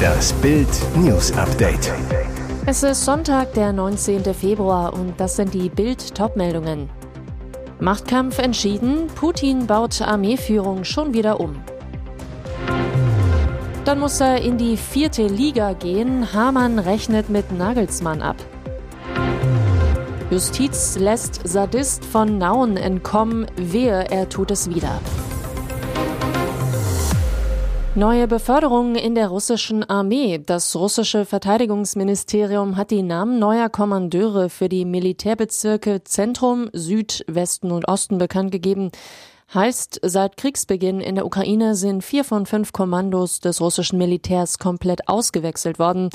Das Bild News Update. Es ist Sonntag, der 19. Februar und das sind die Bild Topmeldungen. Machtkampf entschieden, Putin baut Armeeführung schon wieder um. Dann muss er in die vierte Liga gehen. Hamann rechnet mit Nagelsmann ab. Justiz lässt Sadist von Nauen entkommen. Wehe, er tut es wieder. Neue Beförderungen in der russischen Armee. Das russische Verteidigungsministerium hat die Namen neuer Kommandeure für die Militärbezirke Zentrum, Süd, Westen und Osten bekannt gegeben. Heißt, seit Kriegsbeginn in der Ukraine sind vier von fünf Kommandos des russischen Militärs komplett ausgewechselt worden.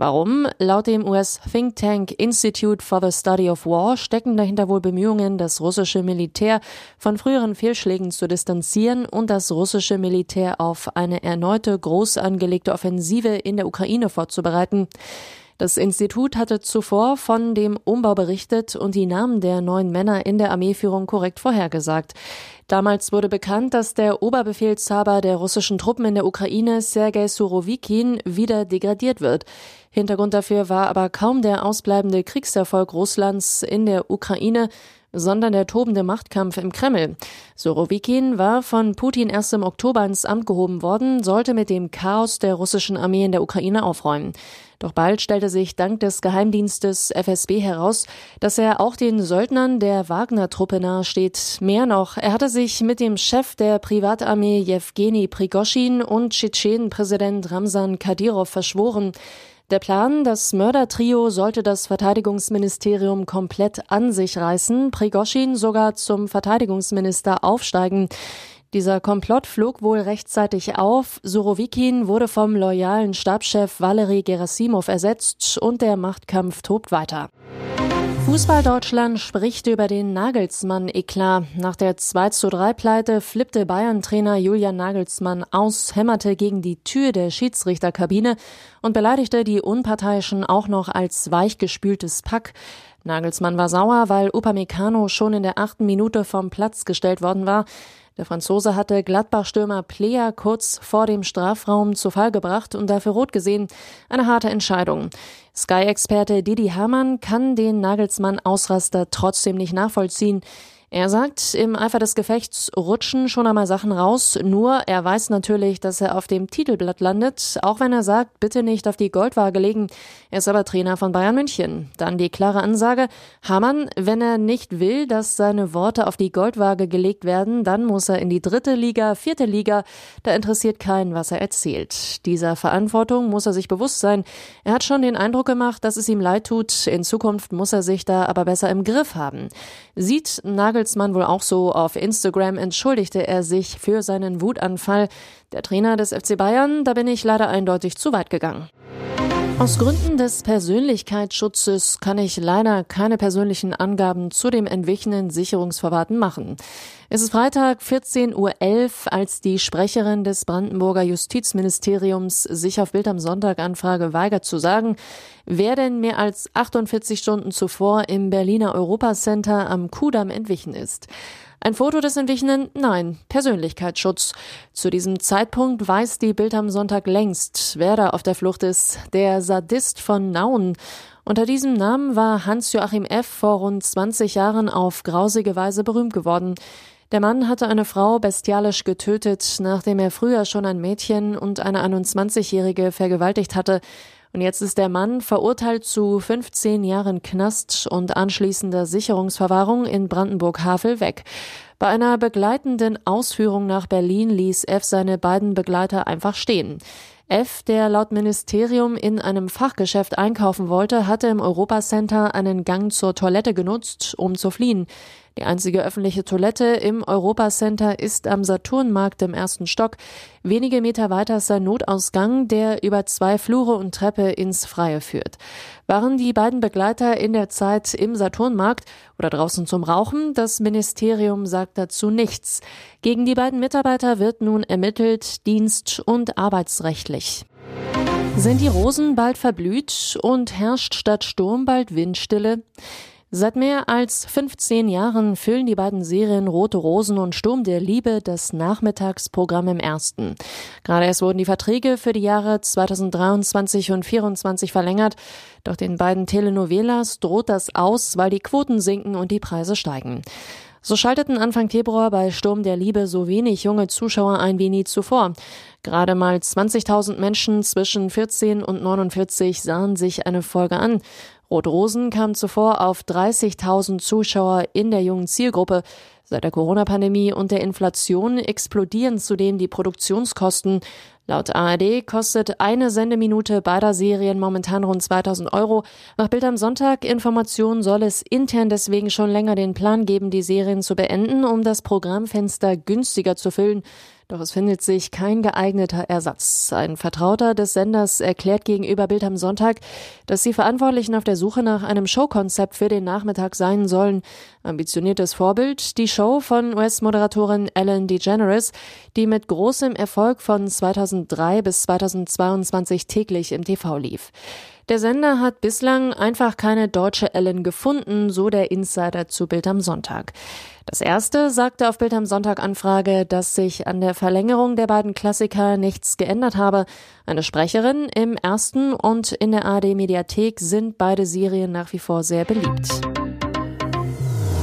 Warum? Laut dem US-Think Tank Institute for the Study of War stecken dahinter wohl Bemühungen, das russische Militär von früheren Fehlschlägen zu distanzieren und das russische Militär auf eine erneute groß angelegte Offensive in der Ukraine vorzubereiten. Das Institut hatte zuvor von dem Umbau berichtet und die Namen der neuen Männer in der Armeeführung korrekt vorhergesagt. Damals wurde bekannt, dass der Oberbefehlshaber der russischen Truppen in der Ukraine, Sergei Surovikin, wieder degradiert wird. Hintergrund dafür war aber kaum der ausbleibende Kriegserfolg Russlands in der Ukraine, sondern der tobende Machtkampf im Kreml. Sorowikin war von Putin erst im Oktober ins Amt gehoben worden, sollte mit dem Chaos der russischen Armee in der Ukraine aufräumen. Doch bald stellte sich dank des Geheimdienstes FSB heraus, dass er auch den Söldnern der Wagner-Truppe nahesteht. Mehr noch, er hatte sich mit dem Chef der Privatarmee Jewgeni Prigoschin und Tschetschenen-Präsident Ramsan Kadyrov verschworen. Der Plan, das Mördertrio sollte das Verteidigungsministerium komplett an sich reißen, Prigoschin sogar zum Verteidigungsminister aufsteigen. Dieser Komplott flog wohl rechtzeitig auf. Surovikin wurde vom loyalen Stabschef Valery Gerasimov ersetzt und der Machtkampf tobt weiter. Fußball Deutschland spricht über den Nagelsmann-Eklat. Nach der 2 zu 3 Pleite flippte Bayern-Trainer Julian Nagelsmann aus, hämmerte gegen die Tür der Schiedsrichterkabine und beleidigte die Unparteiischen auch noch als weichgespültes Pack. Nagelsmann war sauer, weil Upamecano schon in der achten Minute vom Platz gestellt worden war. Der Franzose hatte Gladbach-Stürmer Plea kurz vor dem Strafraum zu Fall gebracht und dafür rot gesehen. Eine harte Entscheidung. Sky-Experte Didi Hamann kann den Nagelsmann-Ausraster trotzdem nicht nachvollziehen. Er sagt, im Eifer des Gefechts rutschen schon einmal Sachen raus, nur er weiß natürlich, dass er auf dem Titelblatt landet, auch wenn er sagt, bitte nicht auf die Goldwaage legen. Er ist aber Trainer von Bayern München. Dann die klare Ansage, Hamann, wenn er nicht will, dass seine Worte auf die Goldwaage gelegt werden, dann muss er in die dritte Liga, vierte Liga, da interessiert keinen, was er erzählt. Dieser Verantwortung muss er sich bewusst sein. Er hat schon den Eindruck gemacht, dass es ihm leid tut, in Zukunft muss er sich da aber besser im Griff haben. Sieht Nagel Nagelsmann wohl auch so. Auf Instagram entschuldigte er sich für seinen Wutanfall. Der Trainer des FC Bayern, da bin ich leider eindeutig zu weit gegangen. Aus Gründen des Persönlichkeitsschutzes kann ich leider keine persönlichen Angaben zu dem entwichenen Sicherungsverwahrten machen. Es ist Freitag 14.11 Uhr, als die Sprecherin des Brandenburger Justizministeriums sich auf Bild am Sonntag Anfrage weigert zu sagen, wer denn mehr als 48 Stunden zuvor im Berliner Europacenter am Kudamm entwichen ist. Ein Foto des Entwichenen? Nein, Persönlichkeitsschutz. Zu diesem Zeitpunkt weiß die Bild am Sonntag längst, wer da auf der Flucht ist. Der Sadist von Nauen. Unter diesem Namen war Hans-Joachim F. vor rund 20 Jahren auf grausige Weise berühmt geworden. Der Mann hatte eine Frau bestialisch getötet, nachdem er früher schon ein Mädchen und eine 21-Jährige vergewaltigt hatte. Und jetzt ist der Mann verurteilt zu 15 Jahren Knast und anschließender Sicherungsverwahrung in Brandenburg-Havel weg. Bei einer begleitenden Ausführung nach Berlin ließ F seine beiden Begleiter einfach stehen. F, der laut Ministerium in einem Fachgeschäft einkaufen wollte, hatte im Europacenter einen Gang zur Toilette genutzt, um zu fliehen. Die einzige öffentliche Toilette im Europacenter ist am Saturnmarkt im ersten Stock. Wenige Meter weiter ist ein Notausgang, der über zwei Flure und Treppe ins Freie führt. Waren die beiden Begleiter in der Zeit im Saturnmarkt oder draußen zum Rauchen? Das Ministerium sagt dazu nichts. Gegen die beiden Mitarbeiter wird nun ermittelt, dienst- und arbeitsrechtlich. Sind die Rosen bald verblüht und herrscht statt Sturm bald Windstille? Seit mehr als 15 Jahren füllen die beiden Serien Rote Rosen und Sturm der Liebe das Nachmittagsprogramm im ersten. Gerade erst wurden die Verträge für die Jahre 2023 und 2024 verlängert. Doch den beiden Telenovelas droht das aus, weil die Quoten sinken und die Preise steigen. So schalteten Anfang Februar bei Sturm der Liebe so wenig junge Zuschauer ein wie nie zuvor. Gerade mal 20.000 Menschen zwischen 14 und 49 sahen sich eine Folge an. Rot-Rosen kam zuvor auf 30.000 Zuschauer in der jungen Zielgruppe. Seit der Corona-Pandemie und der Inflation explodieren zudem die Produktionskosten. Laut ARD kostet eine Sendeminute beider Serien momentan rund 2000 Euro. Nach Bild am Sonntag Informationen soll es intern deswegen schon länger den Plan geben, die Serien zu beenden, um das Programmfenster günstiger zu füllen. Doch es findet sich kein geeigneter Ersatz. Ein Vertrauter des Senders erklärt gegenüber Bild am Sonntag, dass die Verantwortlichen auf der Suche nach einem Showkonzept für den Nachmittag sein sollen. Ambitioniertes Vorbild, die Show von US-Moderatorin Ellen DeGeneres, die mit großem Erfolg von 2003 bis 2022 täglich im TV lief. Der Sender hat bislang einfach keine deutsche Ellen gefunden, so der Insider zu Bild am Sonntag. Das erste sagte auf Bild am Sonntag Anfrage, dass sich an der Verlängerung der beiden Klassiker nichts geändert habe. Eine Sprecherin im ersten und in der AD Mediathek sind beide Serien nach wie vor sehr beliebt.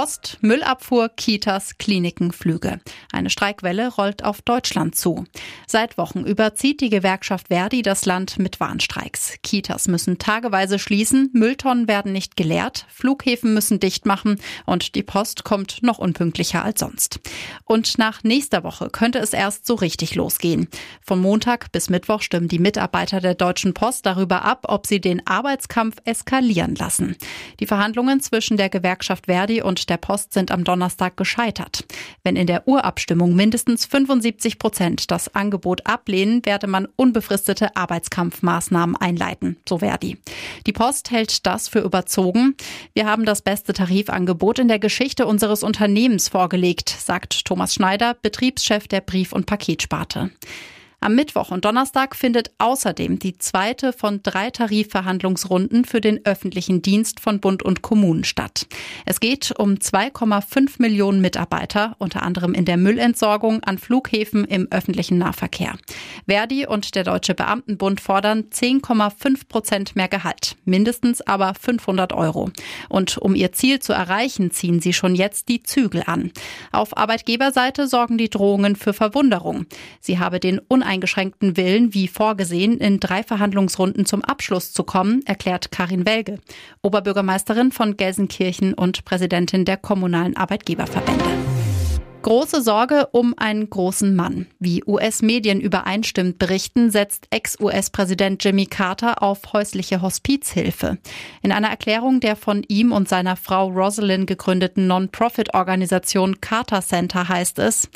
Post, Müllabfuhr, Kitas, Kliniken, Flüge. Eine Streikwelle rollt auf Deutschland zu. Seit Wochen überzieht die Gewerkschaft Verdi das Land mit Warnstreiks. Kitas müssen tageweise schließen, Mülltonnen werden nicht geleert, Flughäfen müssen dicht machen und die Post kommt noch unpünktlicher als sonst. Und nach nächster Woche könnte es erst so richtig losgehen. Von Montag bis Mittwoch stimmen die Mitarbeiter der Deutschen Post darüber ab, ob sie den Arbeitskampf eskalieren lassen. Die Verhandlungen zwischen der Gewerkschaft Verdi und der Post sind am Donnerstag gescheitert. Wenn in der Urabstimmung mindestens 75 Prozent das Angebot ablehnen, werde man unbefristete Arbeitskampfmaßnahmen einleiten, so Verdi. Die Post hält das für überzogen. Wir haben das beste Tarifangebot in der Geschichte unseres Unternehmens vorgelegt, sagt Thomas Schneider, Betriebschef der Brief- und Paketsparte. Am Mittwoch und Donnerstag findet außerdem die zweite von drei Tarifverhandlungsrunden für den öffentlichen Dienst von Bund und Kommunen statt. Es geht um 2,5 Millionen Mitarbeiter, unter anderem in der Müllentsorgung an Flughäfen im öffentlichen Nahverkehr. Verdi und der Deutsche Beamtenbund fordern 10,5 Prozent mehr Gehalt, mindestens aber 500 Euro. Und um ihr Ziel zu erreichen, ziehen sie schon jetzt die Zügel an. Auf Arbeitgeberseite sorgen die Drohungen für Verwunderung. Sie habe den uneingeschränkten Willen, wie vorgesehen, in drei Verhandlungsrunden zum Abschluss zu kommen, erklärt Karin Welge, Oberbürgermeisterin von Gelsenkirchen und Präsidentin der kommunalen Arbeitgeberverbände. Große Sorge um einen großen Mann. Wie US-Medien übereinstimmend berichten, setzt Ex-US-Präsident Jimmy Carter auf häusliche Hospizhilfe. In einer Erklärung der von ihm und seiner Frau Rosalind gegründeten Non-Profit-Organisation Carter Center heißt es,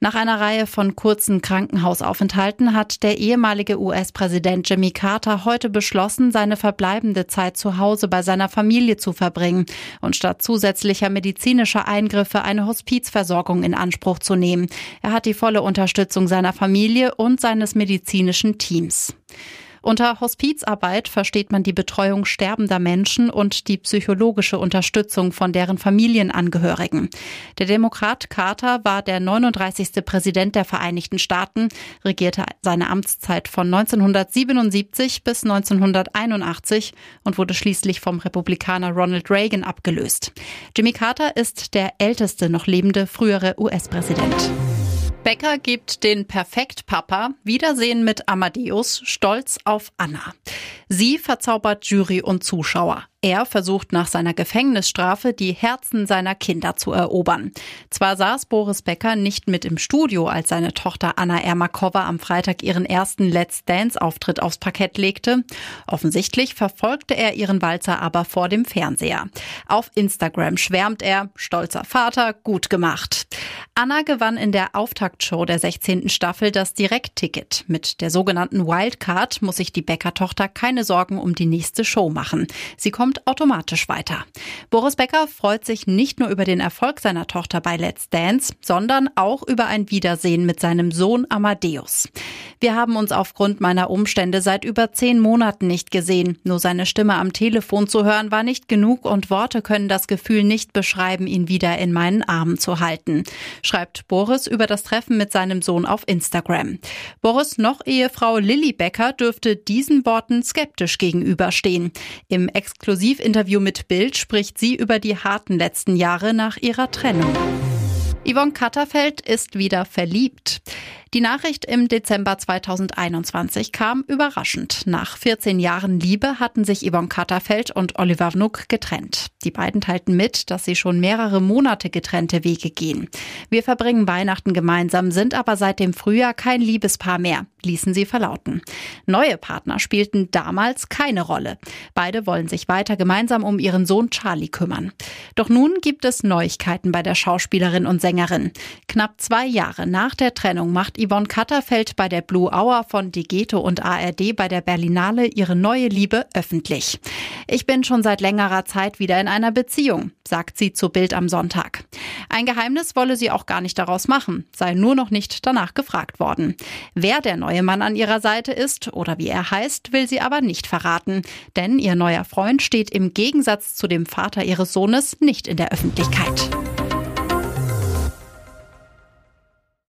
nach einer Reihe von kurzen Krankenhausaufenthalten hat der ehemalige US-Präsident Jimmy Carter heute beschlossen, seine verbleibende Zeit zu Hause bei seiner Familie zu verbringen und statt zusätzlicher medizinischer Eingriffe eine Hospizversorgung in Anspruch zu nehmen. Er hat die volle Unterstützung seiner Familie und seines medizinischen Teams. Unter Hospizarbeit versteht man die Betreuung sterbender Menschen und die psychologische Unterstützung von deren Familienangehörigen. Der Demokrat Carter war der 39. Präsident der Vereinigten Staaten, regierte seine Amtszeit von 1977 bis 1981 und wurde schließlich vom Republikaner Ronald Reagan abgelöst. Jimmy Carter ist der älteste noch lebende frühere US-Präsident. Becker gibt den Perfekt-Papa Wiedersehen mit Amadeus stolz auf Anna. Sie verzaubert Jury und Zuschauer. Er versucht nach seiner Gefängnisstrafe die Herzen seiner Kinder zu erobern. Zwar saß Boris Becker nicht mit im Studio, als seine Tochter Anna Ermakova am Freitag ihren ersten Let's Dance-Auftritt aufs Parkett legte. Offensichtlich verfolgte er ihren Walzer aber vor dem Fernseher. Auf Instagram schwärmt er, stolzer Vater, gut gemacht. Anna gewann in der Auftaktshow der 16. Staffel das Direktticket. Mit der sogenannten Wildcard muss sich die Becker-Tochter keine Sorgen um die nächste Show machen. Sie kommt kommt automatisch weiter. Boris Becker freut sich nicht nur über den Erfolg seiner Tochter bei Let's Dance, sondern auch über ein Wiedersehen mit seinem Sohn Amadeus. Wir haben uns aufgrund meiner Umstände seit über zehn Monaten nicht gesehen. Nur seine Stimme am Telefon zu hören war nicht genug und Worte können das Gefühl nicht beschreiben, ihn wieder in meinen Armen zu halten, schreibt Boris über das Treffen mit seinem Sohn auf Instagram. Boris noch Ehefrau Lilly Becker dürfte diesen Worten skeptisch gegenüberstehen. Im Exklusivinterview mit Bild spricht sie über die harten letzten Jahre nach ihrer Trennung. Yvonne Katterfeld ist wieder verliebt. Die Nachricht im Dezember 2021 kam überraschend. Nach 14 Jahren Liebe hatten sich Yvonne Katterfeld und Oliver Vnuk getrennt. Die beiden teilten mit, dass sie schon mehrere Monate getrennte Wege gehen. Wir verbringen Weihnachten gemeinsam, sind aber seit dem Frühjahr kein Liebespaar mehr, ließen sie verlauten. Neue Partner spielten damals keine Rolle. Beide wollen sich weiter gemeinsam um ihren Sohn Charlie kümmern. Doch nun gibt es Neuigkeiten bei der Schauspielerin und Sängerin. Knapp zwei Jahre nach der Trennung macht Yvonne Katterfeld bei der Blue Hour von Digeto und ARD bei der Berlinale ihre neue Liebe öffentlich. Ich bin schon seit längerer Zeit wieder in einer Beziehung, sagt sie zu Bild am Sonntag. Ein Geheimnis wolle sie auch gar nicht daraus machen, sei nur noch nicht danach gefragt worden. Wer der neue Mann an ihrer Seite ist oder wie er heißt, will sie aber nicht verraten, denn ihr neuer Freund steht im Gegensatz zu dem Vater ihres Sohnes nicht in der Öffentlichkeit.